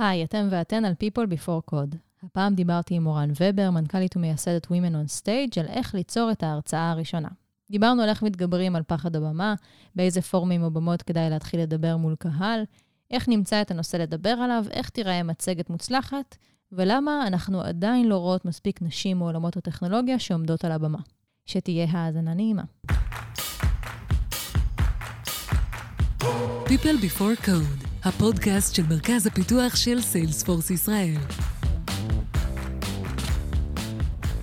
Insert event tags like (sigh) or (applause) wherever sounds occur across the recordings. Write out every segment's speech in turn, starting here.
היי, אתם ואתן על People Before Code. הפעם דיברתי עם מורן ובר, מנכ"לית ומייסדת Women on Stage, על איך ליצור את ההרצאה הראשונה. דיברנו על איך מתגברים על פחד הבמה, באיזה פורומים או במות כדאי להתחיל לדבר מול קהל, איך נמצא את הנושא לדבר עליו, איך תיראה מצגת מוצלחת, ולמה אנחנו עדיין לא רואות מספיק נשים מעולמות הטכנולוגיה שעומדות על הבמה. שתהיה האזנה נעימה. People Before Code, הפודקאסט של מרכז הפיתוח של סיילספורס ישראל.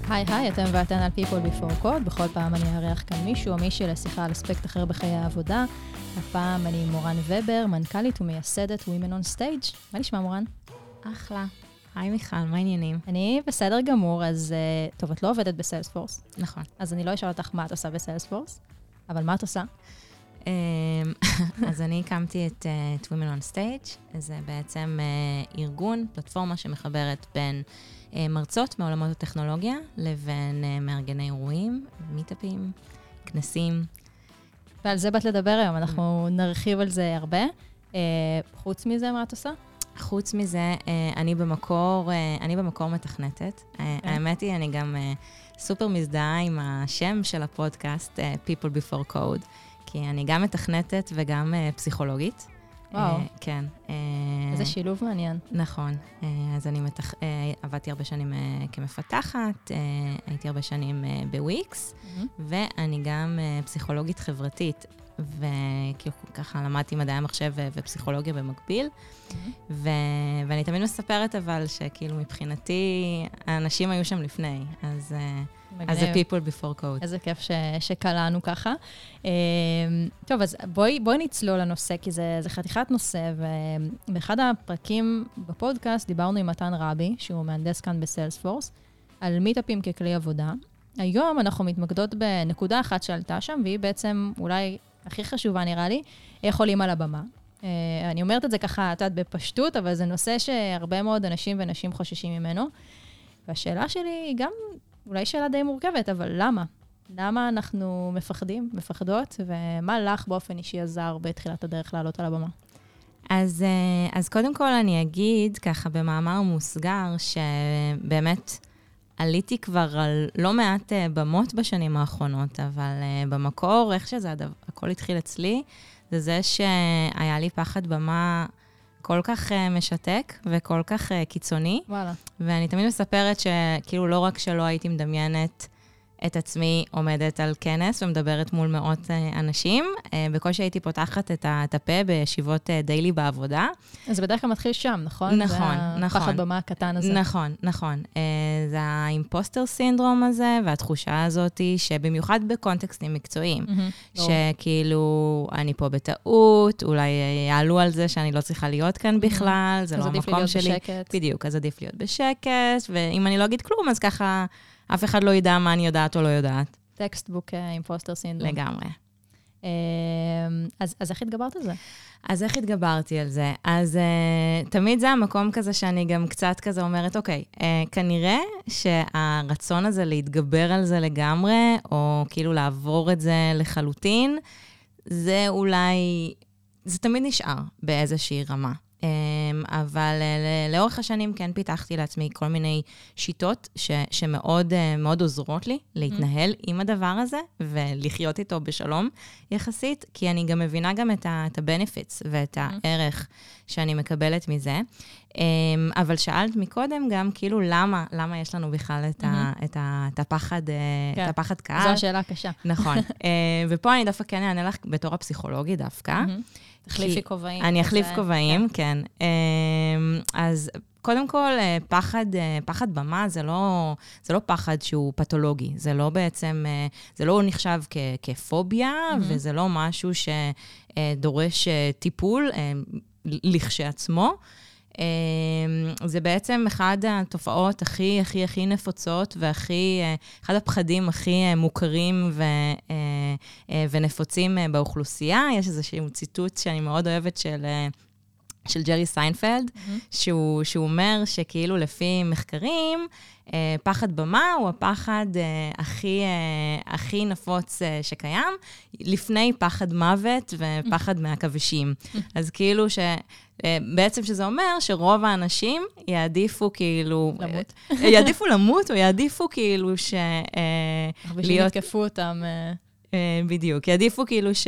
היי היי, אתם ואתן על People Before Code. בכל פעם אני אארח כאן מישהו או מישהי לשיחה על אספקט אחר בחיי העבודה. הפעם אני מורן ובר, מנכ"לית ומייסדת Women on Stage. מה נשמע, מורן? אחלה. היי מיכל, מה העניינים? אני בסדר גמור, אז uh, טוב, את לא עובדת בסיילספורס, נכון. אז אני לא אשאל אותך מה את עושה בסיילספורס, אבל מה את עושה? אמ, (laughs) אז אני הקמתי את אה, את Women on Stage, זה בעצם אה, ארגון, פלטפורמה שמחברת בין אה, מרצות מעולמות הטכנולוגיה לבין מארגני אירועים, מיטאפים, כנסים. ועל זה באת לדבר היום, אנחנו נרחיב על זה הרבה. חוץ מזה, מה את עושה? חוץ מזה, אני במקור, אני במקור מתכנתת. אה, אוקיי. האמת היא, אני גם סופר מזדהה עם השם של הפודקאסט, People Before Code, כי אני גם מתכנתת וגם אה, פסיכולוגית. וואו. אה, כן. אה, איזה שילוב מעניין. נכון. אה, אז אני מתכ... אה, עבדתי הרבה שנים אה, כמפתחת, אה, הייתי הרבה שנים אה, בוויקס, ואני גם אה, פסיכולוגית חברתית, וכאילו ככה למדתי מדעי המחשב ו- ופסיכולוגיה במקביל, ו- ואני תמיד מספרת אבל שכאילו מבחינתי, האנשים היו שם לפני, אז, אה, אז זה people before code. איזה כיף ש, שקלענו ככה. אה, טוב, אז בואי, בואי נצלול לנושא, כי זה, זה חתיכת נושא, ובאחד הפרקים בפודקאסט דיברנו עם מתן רבי, שהוא מהנדס כאן בסיילספורס, על מיטאפים ככלי עבודה. היום אנחנו מתמקדות בנקודה אחת שעלתה שם, והיא בעצם אולי הכי חשובה נראה לי, איך עולים על הבמה. אה, אני אומרת את זה ככה, את יודעת, בפשטות, אבל זה נושא שהרבה מאוד אנשים ונשים חוששים ממנו. והשאלה שלי היא גם אולי שאלה די מורכבת, אבל למה? למה אנחנו מפחדים, מפחדות, ומה לך באופן אישי עזר בתחילת הדרך לעלות על הבמה? אז, אה, אז קודם כל אני אגיד, ככה במאמר מוסגר, שבאמת עליתי כבר על לא מעט אה, במות בשנים האחרונות, אבל אה, במקור, איך שזה הדבר, הכל התחיל אצלי, זה זה שהיה לי פחד במה כל כך אה, משתק וכל כך אה, קיצוני, וואלה. ואני תמיד מספרת שכאילו לא רק שלא הייתי מדמיינת את עצמי עומדת על כנס ומדברת מול מאות אה, אנשים, אה, בקושי הייתי פותחת את הפה בישיבות אה, דיילי בעבודה. אז זה בדרך כלל מתחיל שם, נכון? נכון, זה נכון. הפחד במה הקטן הזה. נכון, נכון. זה האימפוסטר סינדרום הזה, והתחושה הזאת, שבמיוחד בקונטקסטים מקצועיים, ברור. שכאילו, אני פה בטעות, אולי יעלו על זה שאני לא צריכה להיות כאן בכלל, זה אז לא עדיף לי המקום להיות שלי. בשקט. בדיוק, אז עדיף להיות בשקט, ואם אני לא אגיד כלום, אז ככה אף אחד לא ידע מה אני יודעת או לא יודעת. textbook impostor syndrome. לגמרי. אה, אז אז איך התגברת על זה? אז איך התגברתי על זה? אז אה, תמיד זה המקום כזה שאני גם קצת כזה אומרת, אוקיי, אה, כנראה שהרצון הזה להתגבר על זה לגמרי, או כאילו לעבור את זה לחלוטין, זה אולי, זה תמיד נשאר באיזושהי רמה. Um, אבל uh, לאורך השנים כן פיתחתי לעצמי כל מיני שיטות ש, שמאוד uh, מאוד עוזרות לי להתנהל mm. עם הדבר הזה ולחיות איתו בשלום יחסית, כי אני גם מבינה גם את ה-benefits ואת הערך שאני מקבלת מזה. Um, אבל שאלת מקודם גם, כאילו, למה, למה יש לנו בכלל את, ה, את, ה, את, הפחד, uh, כן. את הפחד קהל? זו השאלה הקשה. נכון. uh, (laughs) ופה אני דווקא כן אענה לך בתור הפסיכולוגית דווקא. תחליפי כובעים. אני. אחליף כובעים, כן. אמ, אז קודם כל, אה, פחד, אה, פחד במה זה לא, זה לא פחד שהוא פתולוגי, זה לא בעצם, אה, זה לא נחשב כ, כפוביה, מהמם. וזה לא משהו שדורש אה, טיפול אה, לכשעצמו. אמ, זה בעצם אחד התופעות הכי, הכי, הכי נפוצות והכי, אה, אחד הפחדים הכי אה, מוכרים ו, אה, ונפוצים באוכלוסייה. יש איזשהו ציטוט שאני מאוד אוהבת של... של ג'רי סיינפלד, אהם. שהוא, שהוא אומר שכאילו לפי מחקרים, אה, פחד במה הוא הפחד אה, הכי, אה, הכי נפוץ אה, שקיים, לפני פחד מוות ופחד מהכבישים. אז כאילו ש... אה, בעצם שזה אומר שרוב האנשים יעדיפו כאילו... למות. אה, יעדיפו למות, או יעדיפו כאילו ש... אה, הרבה להיות- שיתקפו אותם. בדיוק. יעדיפו כאילו ש...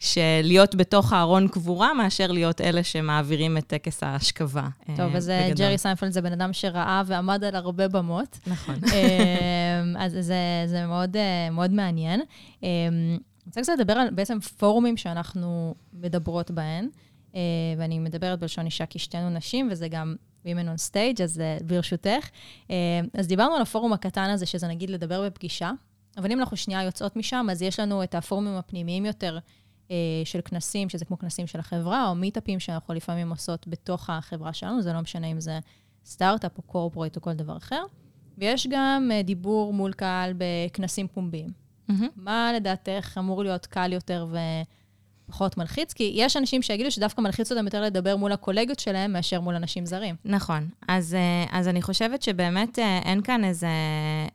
שלהיות בתוך הארון קבורה, מאשר להיות אלה שמעבירים את טקס ההשכבה. טוב, אז בגדול. ג'רי סיינפלד זה בן אדם שראה ועמד על הרבה במות. נכון. אז זה, זה מאוד, מאוד מעניין. אני רוצה קצת לדבר על בעצם פורומים שאנחנו מדברות בהן, ואני מדברת בלשון אישה כי שתינו נשים, וזה גם Women on Stage, אז אה, ברשותך. אה, אז דיברנו על הפורום הקטן הזה, שזה נגיד לדבר בפגישה, אבל אם אנחנו שנייה יוצאות משם, אז יש לנו את הפורומים הפנימיים יותר אה, של כנסים, שזה כמו כנסים של החברה, או מיטאפים שאנחנו לפעמים עושות בתוך החברה שלנו, זה לא משנה אם זה סטארט-אפ או קורפורט או כל דבר אחר. ויש גם אה, דיבור מול קהל בכנסים פומביים. מהמם. מה לדעתך אמור להיות קל יותר ופחות מלחיץ? כי יש אנשים שיגידו שדווקא מלחיץ אותם יותר לדבר מול הקולגות שלהם מאשר מול אנשים זרים. נכון. אז, אה, אז אני חושבת שבאמת אה, אין כאן איזה,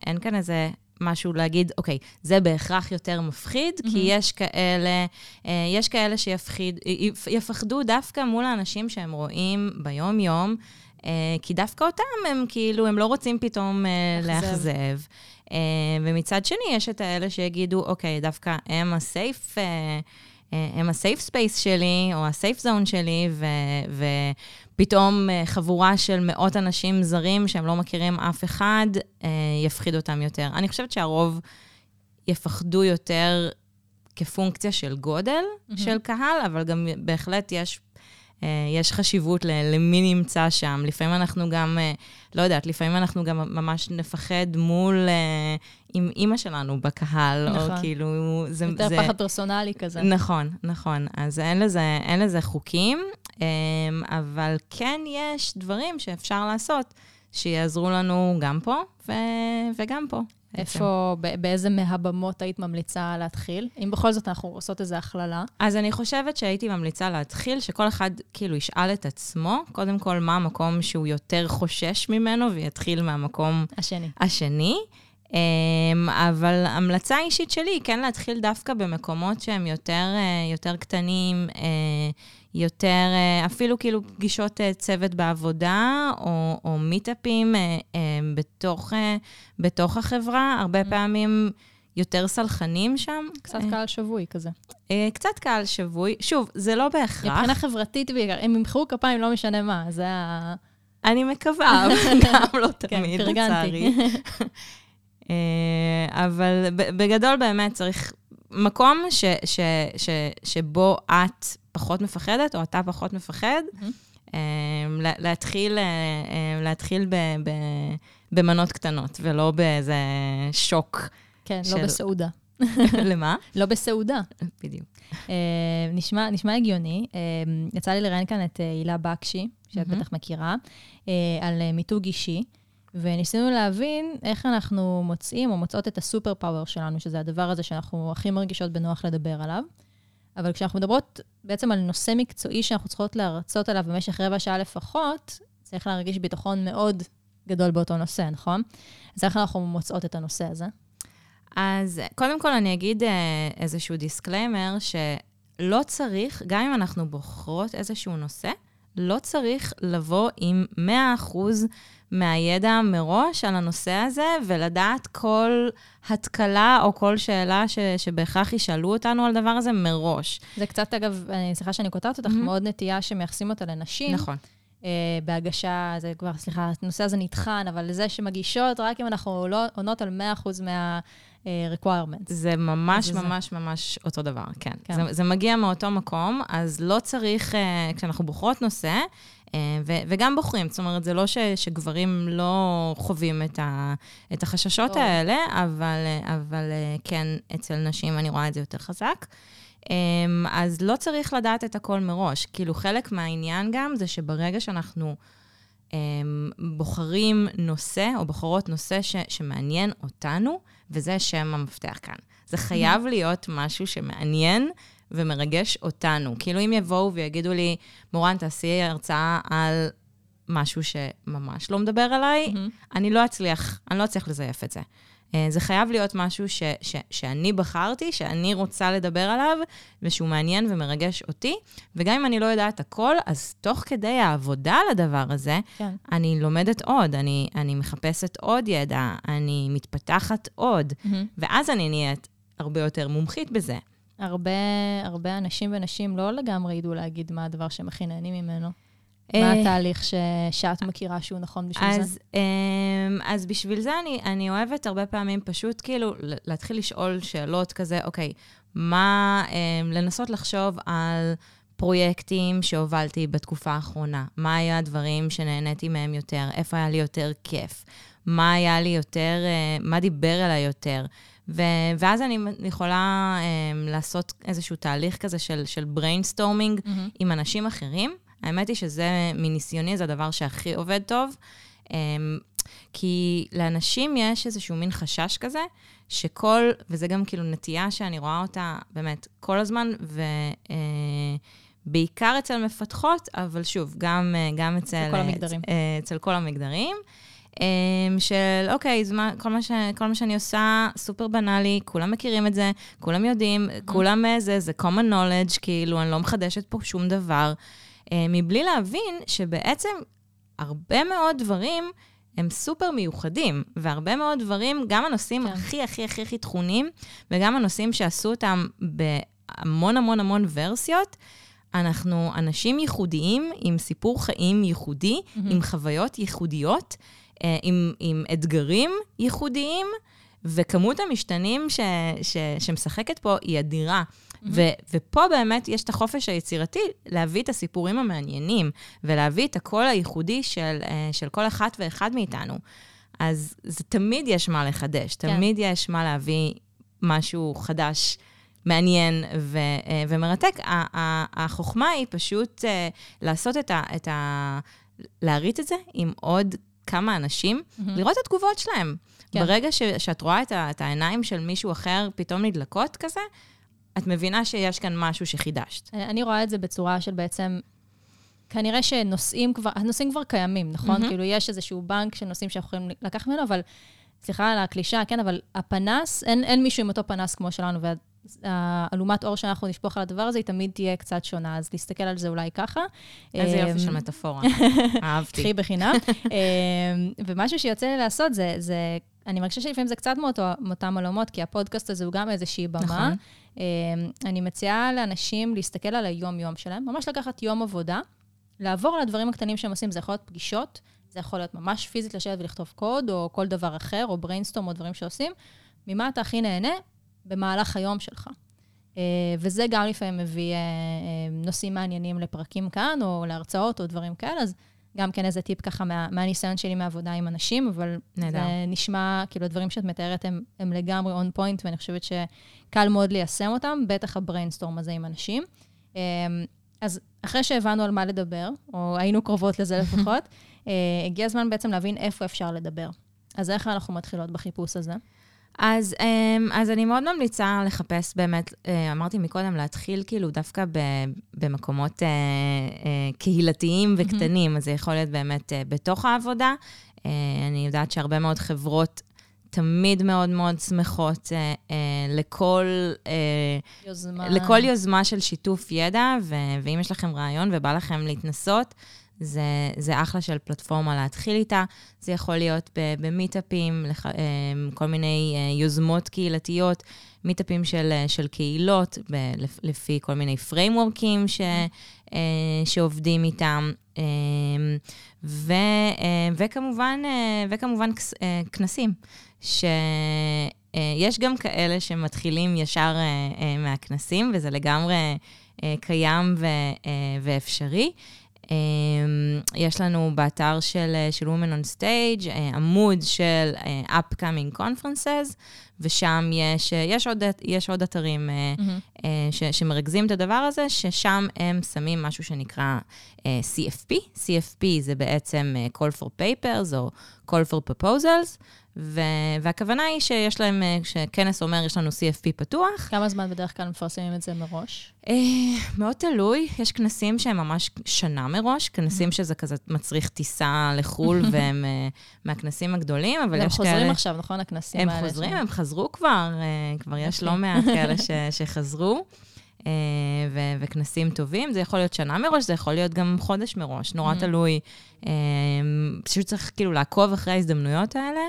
אין כאן איזה משהו להגיד, אוקיי, זה בהכרח יותר מפחיד, אהם. כי יש כאלה, אה, יש כאלה שיפחיד, יפ- יפחדו דווקא מול האנשים שהם רואים ביום-יום, כי דווקא אותם הם כאילו, הם לא רוצים פתאום לאכזב. ומצד שני, יש את האלה שיגידו, אוקיי, דווקא הם ה safe... אה, הם ה safe space שלי, או ה safe zone שלי, ו, ופתאום אה, חבורה של מאות אנשים זרים שהם לא מכירים אף אחד, אה, יפחיד אותם יותר. אני חושבת שהרוב יפחדו יותר כפונקציה של גודל מהמם. של קהל, אבל גם בהחלט יש... אה, יש חשיבות ל- למי נמצא שם. לפעמים אנחנו גם, אה, לא יודעת, לפעמים אנחנו גם ממש נפחד מול, אה, עם אימא שלנו בקהל, נכון. או כאילו, זה... יותר זה, פחד פרסונלי כזה. נכון, נכון. אז אין לזה, אין לזה חוקים, אמ, אבל כן יש דברים שאפשר לעשות שיעזרו לנו גם פה ו- וגם פה. איפה, ב- באיזה מהבמות היית ממליצה להתחיל? אם בכל זאת אנחנו עושות איזו הכללה. אז אני חושבת שהייתי ממליצה להתחיל, שכל אחד כאילו ישאל את עצמו, קודם כל, מה המקום שהוא יותר חושש ממנו, ויתחיל מהמקום השני. השני. אמ, אבל המלצה אישית שלי היא כן להתחיל דווקא במקומות שהם יותר, אה, יותר קטנים, אה, יותר, אה, אפילו כאילו פגישות צוות בעבודה, או, או מיטאפים בתוך, בתוך החברה, הרבה פעמים יותר סלחנים שם. קצת קהל שבוי כזה. קצת קהל שבוי. שוב, זה לא בהכרח. מבחינה חברתית בעיקר, הם ימחאו כפיים, לא משנה מה, זה ה... אני מקווה, (laughs) אבל גם לא כן, תמיד. לצערי. אה, אבל בגדול באמת צריך מקום ש, ש, ש, שבו את פחות מפחדת, או אתה פחות מפחד, לה- להתחיל, אה, להתחיל ב, ב, במנות קטנות, ולא באיזה שוק. כן, של- לא בסעודה. (laughs) למה? לא בסעודה. בדיוק. אה, נשמע, נשמע הגיוני. אה, יצא לי לראיין כאן את הילה בקשי, שאת מהמם. בטח מכירה, אה, על מיתוג אישי, וניסינו להבין איך אנחנו מוצאים או מוצאות את הסופר פאוור שלנו, שזה הדבר הזה שאנחנו הכי מרגישות בנוח לדבר עליו. אבל כשאנחנו מדברות בעצם על נושא מקצועי שאנחנו צריכות להרצות עליו במשך רבע שעה לפחות, צריך להרגיש ביטחון מאוד גדול באותו נושא, נכון? אז איך אנחנו מוצאות את הנושא הזה? אז קודם כל אני אגיד אה, איזשהו disclaimer, שלא צריך, גם אם אנחנו בוחרות איזשהו נושא, לא צריך לבוא עם 100% מהידע מראש על הנושא הזה, ולדעת כל התקלה או כל שאלה ש, שבהכרח ישאלו אותנו על הדבר הזה מראש. זה קצת, אגב, אני- סליחה שאני קוטעת אותך, מהמם. מאוד נטייה שמייחסים אותה לנשים. נכון. אה, בהגשה, זה כבר, סליחה, הנושא הזה נטחן, אבל זה שמגישות, רק אם אנחנו לא עונות על 100% מה-requirements. זה ממש זה זה. ממש ממש אותו דבר, כן. כן. זה, זה מגיע מאותו מקום, אז לא צריך, אה, כשאנחנו בוחרות נושא, אה, ו, וגם בוחרים, זאת אומרת, זה לא ש, שגברים לא חווים את, ה, את החששות ברור. האלה, אבל, אה, אבל אה, כן, אצל נשים אני רואה את זה יותר חזק. אמ, אז לא צריך לדעת את הכל מראש. כאילו, חלק מהעניין גם זה שברגע שאנחנו אמ, בוחרים נושא, או בוחרות נושא ש, שמעניין אותנו, וזה שם המפתח כאן. זה חייב להיות משהו שמעניין ומרגש אותנו. כאילו, אם יבואו ויגידו לי, מורן, תעשי הרצאה על משהו שממש לא מדבר אליי, מהמם. אני לא אצליח, אני לא אצליח לזייף את זה. אה, זה חייב להיות משהו ש, ש, שאני בחרתי, שאני רוצה לדבר עליו, ושהוא מעניין ומרגש אותי. וגם אם אני לא יודעת הכל, אז תוך כדי העבודה על הדבר הזה, כן. אני לומדת עוד, אני, אני מחפשת עוד ידע, אני מתפתחת עוד, מהמם. ואז אני נהיית הרבה יותר מומחית בזה. הרבה, הרבה אנשים ונשים לא לגמרי ידעו להגיד מה הדבר שהם הכי נהנים ממנו. אה, מה התהליך ש... שאת מכירה שהוא נכון בשביל אז, זה? אמ, אז בשביל זה אני, אני אוהבת הרבה פעמים פשוט כאילו להתחיל לשאול שאלות כזה, אוקיי, מה, אמ, לנסות לחשוב על פרויקטים שהובלתי בתקופה האחרונה, מה היה הדברים שנהניתי מהם יותר, איפה היה לי יותר כיף, מה היה לי יותר, אה, מה דיבר אליי יותר. ו- ואז אני יכולה um, לעשות איזשהו תהליך כזה של, של brainstorming מהמם. עם אנשים אחרים. האמת היא שזה, מניסיוני, זה הדבר שהכי עובד טוב. אמ, כי לאנשים יש איזשהו מין חשש כזה, שכל, וזה גם כאילו נטייה שאני רואה אותה באמת כל הזמן, ובעיקר אצל מפתחות, אבל שוב, גם, אה, גם אצל... כל המגדרים. אה, אצל כל המגדרים. אמ, של אוקיי, אז מה, כל, מה ש, כל מה שאני עושה סופר בנאלי, כולם מכירים את זה, כולם יודעים, כולם אה, זה, זה common knowledge, כאילו, אני לא מחדשת פה שום דבר, אה, מבלי להבין שבעצם הרבה מאוד דברים הם סופר מיוחדים, והרבה מאוד דברים, גם הנושאים כן. כן. הכי הכי הכי הכי תכונים, וגם הנושאים שעשו אותם בהמון המון המון ורסיות, אנחנו אנשים ייחודיים, עם סיפור חיים ייחודי, Mm-hmm. עם חוויות ייחודיות, אה, עם, עם אתגרים ייחודיים, וכמות המשתנים ש, ש, שמשחקת פה היא אדירה. ו, ופה באמת יש את החופש היצירתי להביא את הסיפורים המעניינים, ולהביא את הקול הייחודי של, אה, של כל אחת ואחד מאיתנו. אז זה תמיד יש מה לחדש, כן. תמיד יש מה להביא משהו חדש. מעניין ו, אה, ומרתק. החוכמה היא פשוט אה, לעשות את ה... את ה להריץ את זה עם עוד כמה אנשים, מהמם. לראות את התגובות שלהם. כן. ברגע ש, שאת רואה את, ה, את העיניים של מישהו אחר פתאום נדלקות כזה, את מבינה שיש כאן משהו שחידשת. אני רואה את זה בצורה של בעצם, כנראה שנושאים כבר, הנושאים כבר קיימים, נכון? מהמם. כאילו, יש איזשהו בנק של נושאים שאנחנו יכולים לקחת ממנו, אבל, סליחה על הקלישה, כן, אבל הפנס, אין, אין מישהו עם אותו פנס כמו שלנו, והאלומת אור שאנחנו נשפוך על הדבר הזה, היא תמיד תהיה קצת שונה, אז להסתכל על זה אולי ככה. איזה יופי של אמ, מטאפורה. (laughs) אהבתי. קחי בחינם. אמ, ומשהו שיוצא לי לעשות זה, זה, אני מרגישה שלפעמים זה קצת מאותם עולמות, כי הפודקאסט הזה הוא גם איזושהי במה. נכון. אמ, אני מציעה לאנשים להסתכל על היום-יום שלהם, ממש לקחת יום עבודה, לעבור על הדברים הקטנים שהם עושים, זה יכול להיות פגישות, זה יכול להיות ממש פיזית לשבת ולכתוב קוד, או כל דבר אחר, או brainstorm, או דברים שעושים. ממה אתה הכי נהנה במהלך היום שלך. אה, וזה גם לפעמים מביא אה, אה, נושאים מעניינים לפרקים כאן, או להרצאות, או דברים כאלה, אז גם כן איזה טיפ ככה מה, מהניסיון שלי מעבודה עם אנשים, אבל נהדר. זה נשמע, כאילו, הדברים שאת מתארת הם, הם לגמרי on point, ואני חושבת שקל מאוד ליישם אותם, בטח ה brainstorm הזה עם אנשים. אה, אז אחרי שהבנו על מה לדבר, או היינו קרובות לזה (laughs) לפחות, אה, הגיע הזמן בעצם להבין איפה אפשר לדבר. אז איך אנחנו מתחילות בחיפוש הזה? אז, אמ, אז אני מאוד ממליצה לחפש באמת, אה, אמרתי מקודם, להתחיל כאילו דווקא ב, במקומות אה, אה, קהילתיים וקטנים, אז זה יכול להיות באמת בתוך העבודה. אני יודעת שהרבה מאוד חברות תמיד מאוד מאוד שמחות אה, אה, לכל, אה, יוזמה. לכל יוזמה של שיתוף ידע, ו- ואם יש לכם רעיון ובא לכם להתנסות, זה, זה אחלה של פלטפורמה להתחיל איתה. זה יכול להיות במיטאפים, אמ, כל מיני אה, יוזמות קהילתיות, מיטאפים של, אה, של קהילות, ב- לפ- לפי כל מיני פריימוורקים ש, אה, שעובדים איתם. ו, אה, וכמובן, אה, וכמובן אה, כנסים, שיש גם כאלה שמתחילים ישר אה, אה, מהכנסים, וזה לגמרי אה, קיים אה, ואפשרי. Um, יש לנו באתר של, אה, של Women on Stage uh, עמוד של uh, upcoming conferences, ושם יש, יש, עוד, יש עוד אתרים uh, ש, שמרכזים את הדבר הזה, ששם הם שמים משהו שנקרא CFP. CFP זה בעצם Call for Papers או call for proposals, ו- והכוונה היא שיש להם, אה, שכנס אומר, יש לנו CFP פתוח. כמה זמן בדרך כלל מפרסמים את זה מראש? אה, מאוד תלוי, יש כנסים שהם ממש שנה מראש, כנסים שזה כזה מצריך טיסה לחו"ל, והם אה, מהכנסים הגדולים, אבל הם יש כאלה... חוזרים עכשיו, נכון? הכנסים הם האלה. חוזרים, שם. הם חזרו כבר, אה, כבר יש לא מעט כאלה (laughs) ש- שחזרו, ו- וכנסים טובים. זה יכול להיות שנה מראש, זה יכול להיות גם חודש מראש, נורא אהם. תלוי. פשוט צריך כאילו לעקוב אחרי ההזדמנויות האלה.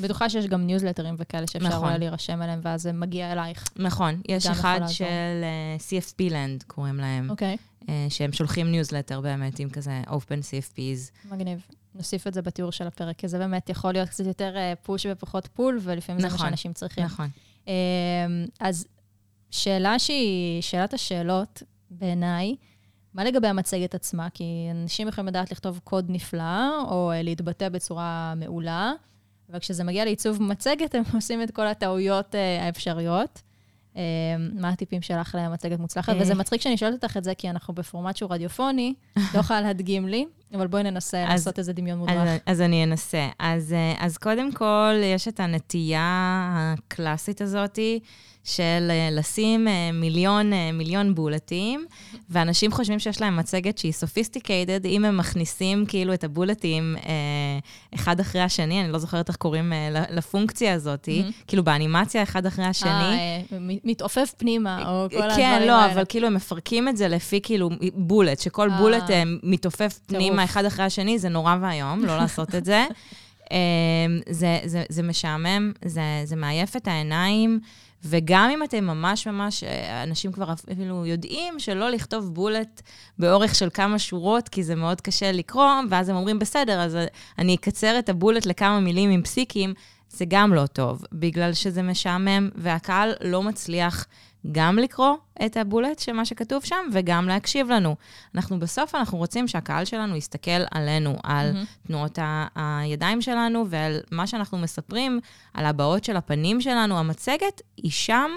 בטוחה שיש גם ניוזלטרים וכאלה שאפשר נכון. אולי להירשם אליהם, ואז זה מגיע אלייך. נכון, יש אחד. של אה, CFP Land, קוראים להם, אוקיי, אה, שהם שולחים ניוזלטר באמת עם כזה open CFPs. מגניב. נוסיף את זה בתיאור של הפרק, כי זה באמת יכול להיות קצת יותר אה, פוש ופחות פול, ולפעמים זה מה נכון, שאנשים צריכים. נכון. אמ, אז שאלה שהיא שאלת השאלות בעיניי, מה לגבי המצגת עצמה? כי אנשים יכולים לדעת לכתוב קוד נפלא, או אה, להתבטא בצורה מעולה, אבל כשזה מגיע לעיצוב מצגת, הם (laughs) עושים את כל הטעויות אה, האפשריות. אמ, מה הטיפים שלך למצגת מוצלחת? אה. וזה מצחיק שאני שואלת אותך את זה, כי אנחנו בפורמט שהוא רדיופוני, לא (laughs) יכולה להדגים לי, אבל בואי ננסה אז- לעשות איזה דמיון מודרך. אז, אז אני אנסה. אז, אה, אז קודם כל, יש את הנטייה הקלאסית הזאתי של אה, לשים אה, מיליון, מיליון בולטים, ואנשים חושבים שיש להם מצגת שהיא sophisticated, אם הם מכניסים כאילו את הבולטים אחד אחרי השני, אני לא זוכרת איך קוראים לפונקציה הזאתי, אהם. כאילו באנימציה אחד אחרי השני. אה, מתעופף פנימה, או כל הדברים כן, האלה. לא, אבל כאילו הם מפרקים את זה לפי כאילו בולט, שכל. בולט מתעופף פנימה טירוף. אחד אחרי השני, זה נורא ואיום, לא לעשות את זה. (laughs) אה, זה, זה, זה משעמם, זה, זה מעייף את העיניים, וגם אם אתם ממש ממש, אה, אנשים כבר אפילו יודעים שלא לכתוב בולט באורך של כמה שורות, כי זה מאוד קשה לקרוא, ואז הם אומרים, בסדר, אז אני אקצר את הבולט לכמה מילים עם פסיקים, זה גם לא טוב, בגלל שזה משעמם, והקהל לא מצליח גם לקרוא את הבולט של מה שכתוב שם, וגם להקשיב לנו. אנחנו בסוף, אנחנו רוצים שהקהל שלנו יסתכל עלינו, על מהמם. תנועות ה- הידיים שלנו ועל מה שאנחנו מספרים, על הבעות של הפנים שלנו. המצגת היא שם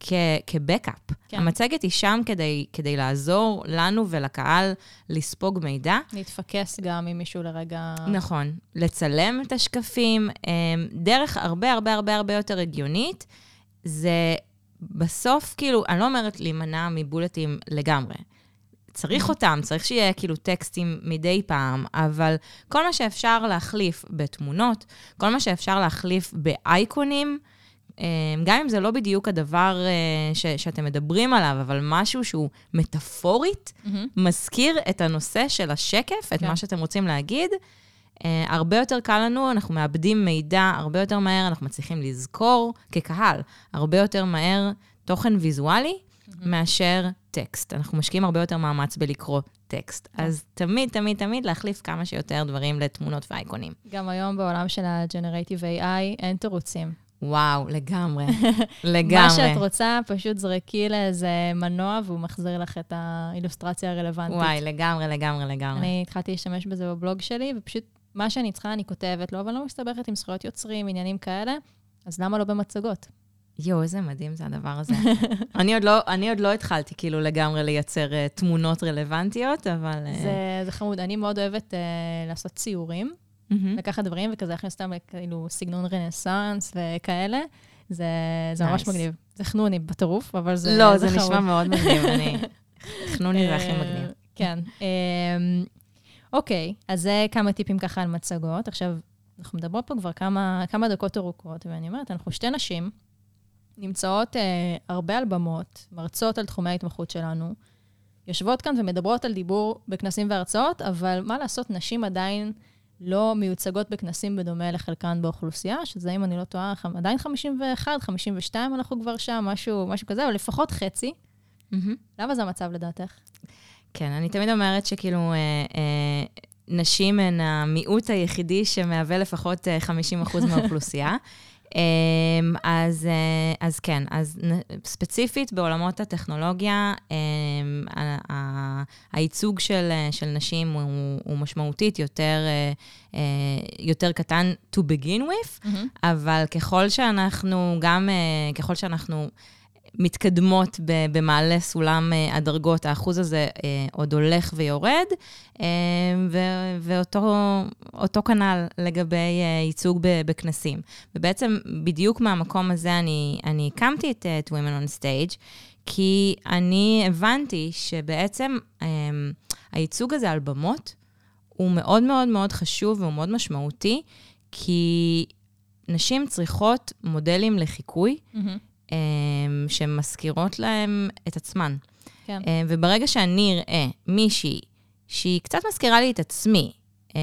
כ- כבקאפ. כן. כן. המצגת היא שם כדי, כדי לעזור לנו ולקהל לספוג מידע. להתפקס גם עם מישהו לרגע... נכון. לצלם את השקפים. אמ, דרך הרבה הרבה הרבה הרבה יותר הגיונית, זה בסוף, כאילו, אני לא אומרת להימנע מבולטים לגמרי. צריך אותם, צריך שיהיה כאילו טקסטים מדי פעם, אבל כל מה שאפשר להחליף בתמונות, כל מה שאפשר להחליף באייקונים, אמ, גם אם זה לא בדיוק הדבר אה, ש- שאתם מדברים עליו, אבל משהו שהוא מטאפורית, מהמם. מזכיר את הנושא של השקף, את כן. מה שאתם רוצים להגיד. Uh, הרבה יותר קל לנו, אנחנו מאבדים מידע הרבה יותר מהר, אנחנו מצליחים לזכור כקהל הרבה יותר מהר תוכן ויזואלי מאשר טקסט. אנחנו משקיעים הרבה יותר מאמץ בלקרוא טקסט. כן. אז תמיד, תמיד, תמיד להחליף כמה שיותר דברים לתמונות ואייקונים. גם היום בעולם של ה-Generative AI אין תירוצים. וואו, לגמרי. (laughs) לגמרי. מה שאת רוצה, פשוט זרקי לאיזה מנוע והוא מחזיר לך את האילוסטרציה הרלוונטית. וואי, לגמרי, לגמרי, לגמרי. אני התחלתי להשתמש בזה בבלוג שלי, ופשוט מה שאני צריכה אני כותבת לו, אבל לא מסתבכת עם זכויות יוצרים, עניינים כאלה, אז למה לא במצגות? יואו, איזה מדהים זה הדבר הזה. (laughs) אני, עוד לא, אני עוד לא התחלתי כאילו לגמרי לייצר uh, תמונות רלוונטיות, אבל... uh, זה, זה חמוד. אני מאוד אוהבת uh, לעשות ציורים, מהמם. לקחת דברים וכזה להכניס אותם כאילו סגנון רנסאנס וכאלה. זה, זה ממש Nice. מגניב. זה חנוני בטירוף, אבל זה לא, זה חמוד. נשמע מאוד מגניב, אני... (laughs) חנוני זה הכי מגניב. כן. אוקיי, אז זה כמה טיפים ככה על מצגות. עכשיו, אנחנו מדברות פה כבר כמה, כמה דקות ארוכות, ואני אומרת, אנחנו שתי נשים, נמצאות אה, הרבה על במות, מרצות על תחומי ההתמחות שלנו, יושבות כאן ומדברות על דיבור בכנסים והרצאות, אבל מה לעשות, נשים עדיין לא מיוצגות בכנסים בדומה לחלקן באוכלוסייה, שזה, אם אני לא טועה, עדיין 51, 52 אנחנו כבר שם, משהו, משהו כזה, אבל לפחות חצי. מהמם. למה זה המצב לדעתך? כן, אני תמיד אומרת שכאילו, אה, אה, נשים הן המיעוט היחידי שמהווה לפחות אה, 50% מהאוכלוסייה. (laughs) אה, אז, אה, אז כן, אז ספציפית בעולמות הטכנולוגיה, אה, ה- הייצוג של, אה, של נשים הוא, הוא משמעותית יותר, אה, אה, יותר קטן to begin with, אבל ככל שאנחנו, גם אה, ככל שאנחנו מתקדמות במעלה סולם אה, הדרגות, האחוז הזה אה, עוד הולך ויורד, אה, ואותו אותו כנ"ל לגבי ייצוג בכנסים. ובעצם בדיוק מהמקום הזה אני, אני הקמתי את, את Women on Stage, כי אני הבנתי שבעצם הייצוג הזה על במות הוא מאוד מאוד מאוד חשוב והוא מאוד משמעותי, כי נשים צריכות מודלים לחיקוי. מהמם. Um, שמזכירות להם את עצמן. כן. Um, וברגע שאני אראה מישהי שהיא קצת מזכירה לי את עצמי, um,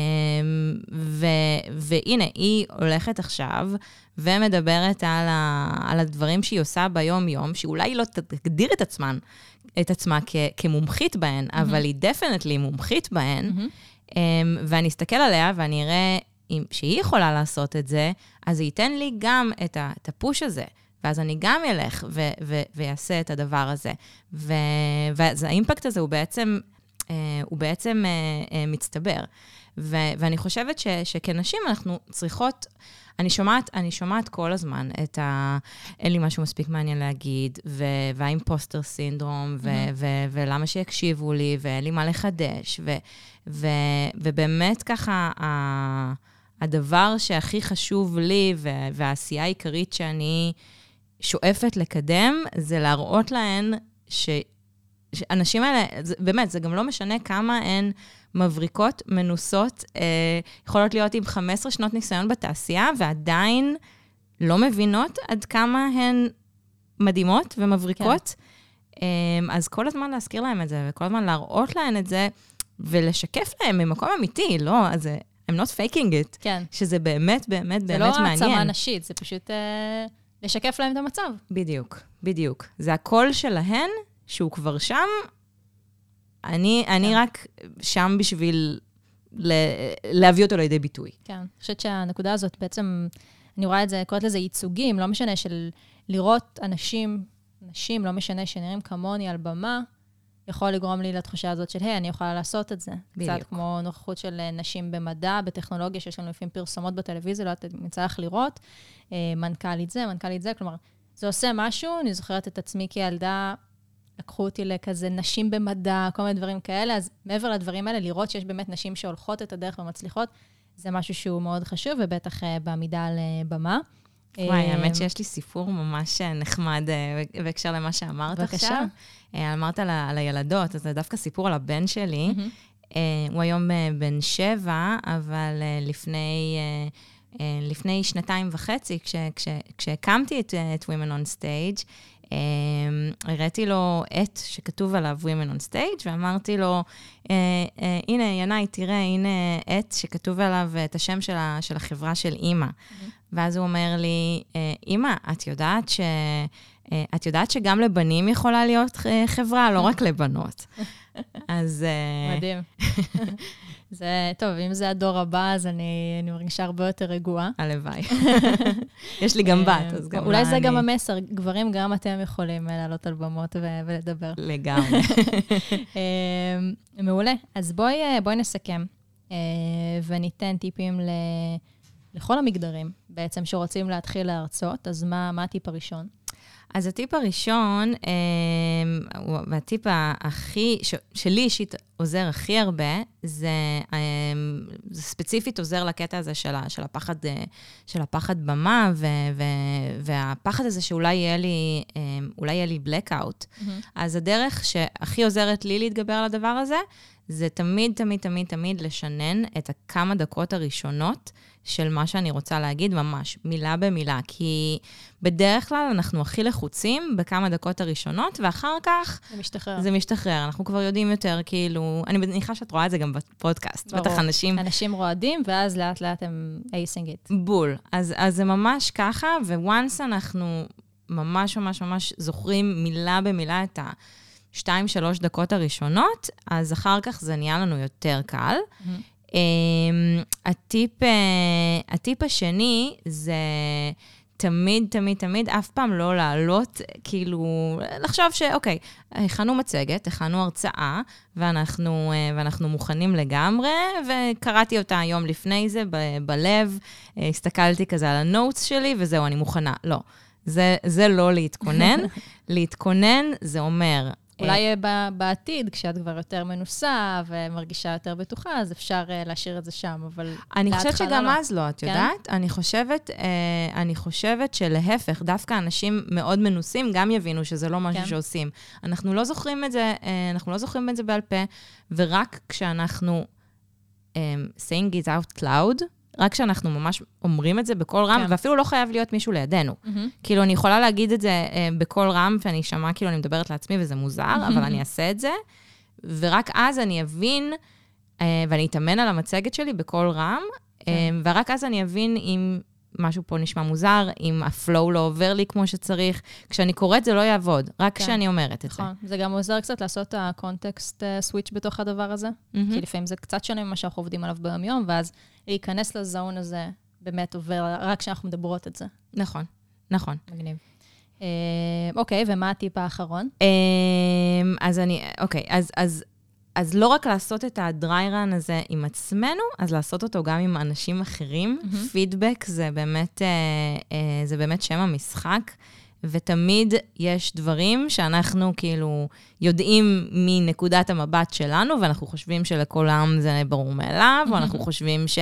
ו, והנה, היא הולכת עכשיו ומדברת על, ה, על הדברים שהיא עושה ביום-יום, שאולי היא לא תגדיר את עצמן, את עצמה כ, כמומחית בהן, mm-hmm. אבל היא דפנטלי מומחית בהן, um, ואני אסתכל עליה ואני אראה אם, שהיא יכולה לעשות את זה, אז זה ייתן לי גם את, ה, את הפוש הזה. ואז אני גם אלך ו- ו- ויעשה את הדבר הזה. ו- ואז האימפקט הזה הוא בעצם, אה, הוא בעצם אה, אה, מצטבר. ו- ואני חושבת ש- שכנשים אנחנו צריכות, אני שומעת, אני שומעת כל הזמן את ה... אין לי משהו מספיק מעניין להגיד, ו- והאימפוסטר סינדרום, ו- מהמם. ו- ולמה שיקשיבו לי, ואין לי מה לחדש, ו- ו- ובאמת ככה, ה- הדבר שהכי חשוב לי, ו- והעשייה העיקרית שאני שואפת לקדם, זה להראות להן ש... שהנשים האלה, זה, באמת, זה גם לא משנה כמה הן מבריקות, מנוסות, אה, יכולות להיות עם 15 שנות ניסיון בתעשייה, ועדיין לא מבינות עד כמה הן מדהימות ומבריקות. כן. אה, אז כל הזמן להזכיר להן את זה, וכל הזמן להראות להן את זה, ולשקף להן ממקום אמיתי, לא, אז זה, I'm not faking it, כן. שזה באמת, באמת, זה באמת לא מעניין. העצמה נשית, זה פשוט אה, לשקף להם את המצב. בדיוק, בדיוק. זה הקול שלהן, שהוא כבר שם, אני, אני כן. רק שם בשביל ל- להביא אותו לידי ביטוי. כן. אני חושבת שהנקודה הזאת בעצם, אני רואה את זה, קוראת לזה ייצוגים, לא משנה, של לראות אנשים, נשים, לא משנה, שנראים כמוני על במה, יכול לגרום לי לתחושה הזאת של, היי, אני יכולה לעשות את זה. בדיוק. קצת כמו נוכחות של אה, נשים במדע, בטכנולוגיה, שיש לנו לפעמים פרסומות בטלוויזיה, לא יודעת אם יצא לך לראות, אה, מנכ"לית זה, מנכ"לית זה, כלומר, זה עושה משהו, אני זוכרת את עצמי כילדה, לקחו אותי לכזה נשים במדע, כל מיני דברים כאלה, אז מעבר לדברים האלה, לראות שיש באמת נשים שהולכות את הדרך ומצליחות, זה משהו שהוא מאוד חשוב, ובטח אה, בעמידה על במה. וואי, אה, האמת שיש לי סיפור ממש אה, נחמד אה, בהקשר למה שאמרת בבקשה. עכשיו. אה, אמרת על ה- על הילדות, אז זה דווקא סיפור על הבן שלי. הוא היום בן שבע, אבל לפני, לפני שנתיים וחצי, כש, כש, כשהקמתי את, את Women on Stage, הראיתי לו עט שכתוב עליו Women on Stage, ואמרתי לו, הנה, ינאי, תראה, הנה עט שכתוב עליו את השם של, ה, של החברה של אימא. ואז הוא אומר לי, אה, אימא, את יודעת ש... אה, את יודעת שגם לבנים יכולה להיות אה, חברה, לא רק לבנות. (laughs) אז... אה, מדהים. (laughs) זה, טוב, אם זה הדור הבא, אז אני, אני מרגישה הרבה יותר רגועה. הלוואי. (laughs) יש לי גם בת, אז גם אולי זה גם אני- המסר, גברים, גם אתם יכולים אה, לעלות על במות ו- ולדבר. לגמרי. אה, מעולה. אז בואי, אה, בואי נסכם, אה, וניתן טיפים ל- לכל המגדרים, בעצם, שרוצים להתחיל להרצות. אז מה, מה הטיפ הראשון? אז הטיפ הראשון, הוא- והטיפ הכי, שלי אישית עוזר הכי הרבה, זה, אה, זה ספציפית עוזר לקטע הזה של, של, הפחד, אה, של הפחד במה, ו, ו, והפחד הזה שאולי יהיה לי, אה, אולי יהיה לי blackout. אז הדרך שהכי עוזרת לי להתגבר על הדבר הזה, זה תמיד, תמיד, תמיד, תמיד לשנן את הכמה דקות הראשונות של מה שאני רוצה להגיד, ממש, מילה במילה. כי בדרך כלל אנחנו הכי לחוצים בכמה דקות הראשונות, ואחר כך זה משתחרר. זה משתחרר. אנחנו כבר יודעים יותר, כאילו... אני מניחה שאת רואה את זה גם בפודקאסט. ברור. בטח אנשים... אנשים רועדים, ואז לאט לאט הם אייסינג איט. בול. אז, אז זה ממש ככה, וואנס אנחנו ממש ממש ממש זוכרים מילה במילה את השתיים, שלוש דקות הראשונות, אז אחר כך זה נהיה לנו יותר קל. Um, הטיפ, uh, הטיפ השני זה תמיד, תמיד, תמיד, אף פעם לא לעלות, כאילו, לחשוב שאוקיי, הכנו מצגת, הכנו הרצאה, ואנחנו, uh, ואנחנו מוכנים לגמרי, וקראתי אותה יום לפני זה ב- בלב, uh, הסתכלתי כזה על הנוטס שלי, וזהו, אני מוכנה. לא. זה, זה לא להתכונן. (laughs) להתכונן זה אומר... אולי אה, בעתיד, כשאת כבר יותר מנוסה ומרגישה יותר בטוחה, אז אפשר אה, להשאיר את זה שם, אבל אני חושבת שגם לא. אז לא, את כן? יודעת? אני חושבת, אה, אני חושבת שלהפך, דווקא אנשים מאוד מנוסים גם יבינו שזה לא משהו כן. שעושים. אנחנו לא זוכרים את זה, אנחנו לא זוכרים את זה בעל פה, ורק כשאנחנו אה, saying it out loud, רק כשאנחנו ממש אומרים את זה בקול רם, כן. ואפילו לא חייב להיות מישהו לידינו. אהם. כאילו, אני יכולה להגיד את זה אה, בקול רם, ואני אשמע כאילו אני מדברת לעצמי, וזה מוזר, אבל אני אעשה את זה, ורק אז אני אבין, אה, ואני אתאמן על המצגת שלי בקול רם, כן. אה, ורק אז אני אבין אם משהו פה נשמע מוזר, אם ה flow לא עובר לי כמו שצריך. כשאני קוראת זה לא יעבוד, רק כן. כשאני אומרת את זה. נכון. זה גם עוזר קצת לעשות את ה context switch בתוך הדבר הזה, אהם. כי לפעמים זה קצת שונה ממה שאנחנו עובדים עליו ביום-יום, ואז להיכנס לזון הזה באמת עובר רק כשאנחנו מדברות את זה. נכון, נכון. מגניב. אה, אוקיי, ומה הטיפ האחרון? אמ, אז אני, אוקיי, אז, אז, אז לא רק לעשות את הדריירן הזה עם עצמנו, אז לעשות אותו גם עם אנשים אחרים. מהמם. פידבק זה באמת, אה, אה, זה באמת שם המשחק, ותמיד יש דברים שאנחנו כאילו יודעים מנקודת המבט שלנו, ואנחנו חושבים שלכולם זה ברור מאליו, או אנחנו חושבים ש...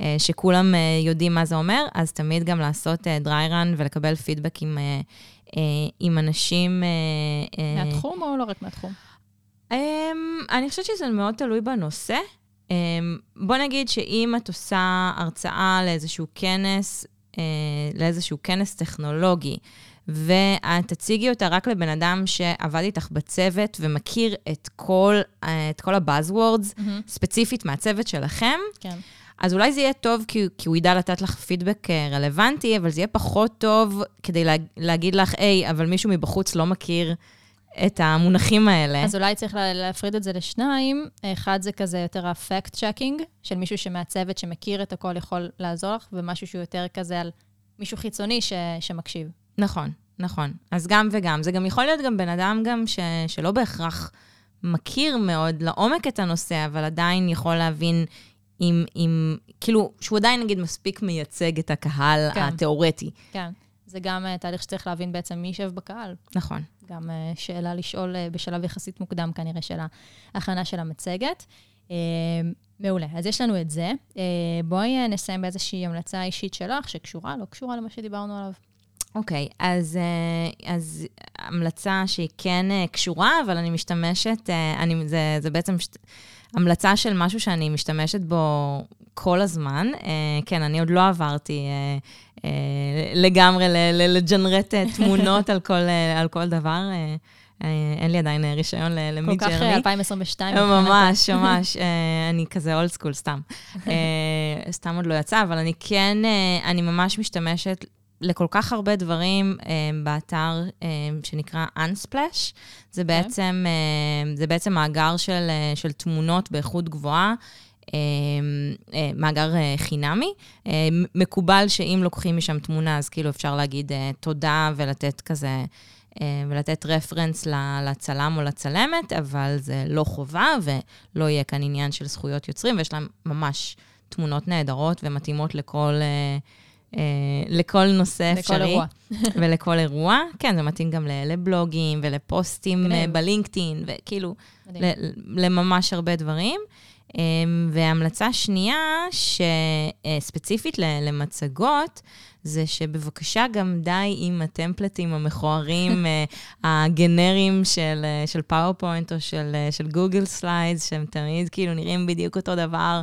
אה, שכולם אה, יודעים מה זה אומר, אז תמיד גם לעשות אה, דריירן ולקבל פידבק עם, עם אנשים... מהתחום או לא רק מהתחום? Um, אני חושבת שזה מאוד תלוי בנושא. Um, בוא נגיד שאם את עושה הרצאה לאיזשהו כנס, uh, לאיזשהו כנס טכנולוגי, ואת תציגי אותה רק לבן אדם שעבד איתך בצוות ומכיר את כל, uh, את כל הבאזוורדס, ספציפית מהצוות שלכם, כן. אז אולי זה יהיה טוב כי, כי הוא ידע לתת לך פידבק אה, רלוונטי, אבל זה יהיה פחות טוב כדי לה, להגיד לך, היי, אבל מישהו מבחוץ לא מכיר את המונחים האלה. אז אולי צריך לה- להפריד את זה לשניים. אחד זה כזה יותר ה-fact checking, של מישהו שמהצוות שמכיר את הכל יכול לעזור לך, ומשהו שהוא יותר כזה על מישהו חיצוני ש- שמקשיב. נכון, נכון. אז גם וגם. זה גם יכול להיות גם בן אדם גם ש, שלא בהכרח מכיר מאוד לעומק את הנושא, אבל עדיין יכול להבין אם, אם, כאילו, שהוא עדיין נגיד מספיק מייצג את הקהל כן. התיאורטי. כן. זה גם אה, תהליך שצריך להבין בעצם מי יושב בקהל. נכון. גם אה, שאלה לשאול אה, בשלב יחסית מוקדם כנראה של ההכנה של המצגת. אה, מעולה, אז יש לנו את זה. אה, בואי אה, נסיים באיזושהי המלצה אישית שלך, שקשורה, לא קשורה למה שדיברנו עליו. אוקיי, אז, אה, אז המלצה שהיא כן אה, קשורה, אבל אני משתמשת, אה, אני, זה, זה בעצם שת, המלצה של משהו שאני משתמשת בו כל הזמן. כן, אני עוד לא עברתי לגמרי ל generate תמונות על כל, על כל דבר. אין לי עדיין רישיון ל- כל ל Mid אה, Journey. 2022. אה, מבחינתך. ממש, ממש. אני כזה old school, סתם. סתם עוד לא יצא, אבל אני כן, אני ממש משתמשת לכל כך הרבה דברים אה, באתר אה, שנקרא Unsplash. זה בעצם, אה, זה בעצם מאגר של, אה, של תמונות באיכות גבוהה. מאגר חינמי. מקובל שאם לוקחים משם תמונה, אז כאילו אפשר להגיד תודה ולתת כזה, ולתת רפרנס לצלם או לצלמת, אבל זה לא חובה ולא יהיה כאן עניין של זכויות יוצרים, ויש להם ממש תמונות נהדרות ומתאימות לכל... אה, אה, לכל נושא לכל אפשרי. אירוע. (laughs) ולכל אירוע. כן, זה מתאים גם לבלוגים ולפוסטים. אה, ב LinkedIn, וכאילו. ל- לממש הרבה דברים. אמ, והמלצה שנייה, שספציפית למצגות, זה שבבקשה גם די עם הטמפלטים המכוערים, (laughs) אה, הגנריים של, אה, של PowerPoint או של, אה, של Google Slides, שהם תמיד כאילו נראים בדיוק אותו דבר.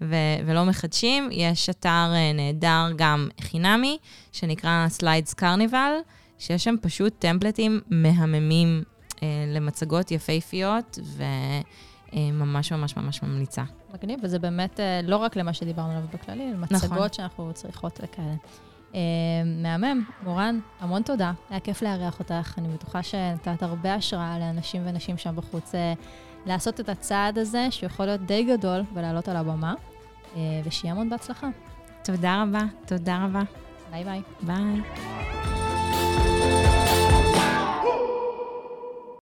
ו- ולא מחדשים. יש אתר אה, נהדר, גם חינמי, שנקרא Slides Carnival, שיש שם פשוט templates מהממים אה, למצגות יפהפיות, וממש ממש ממש ממליצה. מגניב, וזה באמת אה, לא רק למה שדיברנו עליו בכללי, אלא נכון. מצגות שאנחנו צריכות וכאלה. אה, מהמם, מורן, המון תודה. היה כיף לארח אותך. אני בטוחה שנתת הרבה השראה לאנשים ונשים שם בחוץ אה, לעשות את הצעד הזה, שיכול להיות די גדול, ולעלות על הבמה. אה, ושיהיה המון בהצלחה. תודה רבה, תודה רבה. ביי ביי. ביי.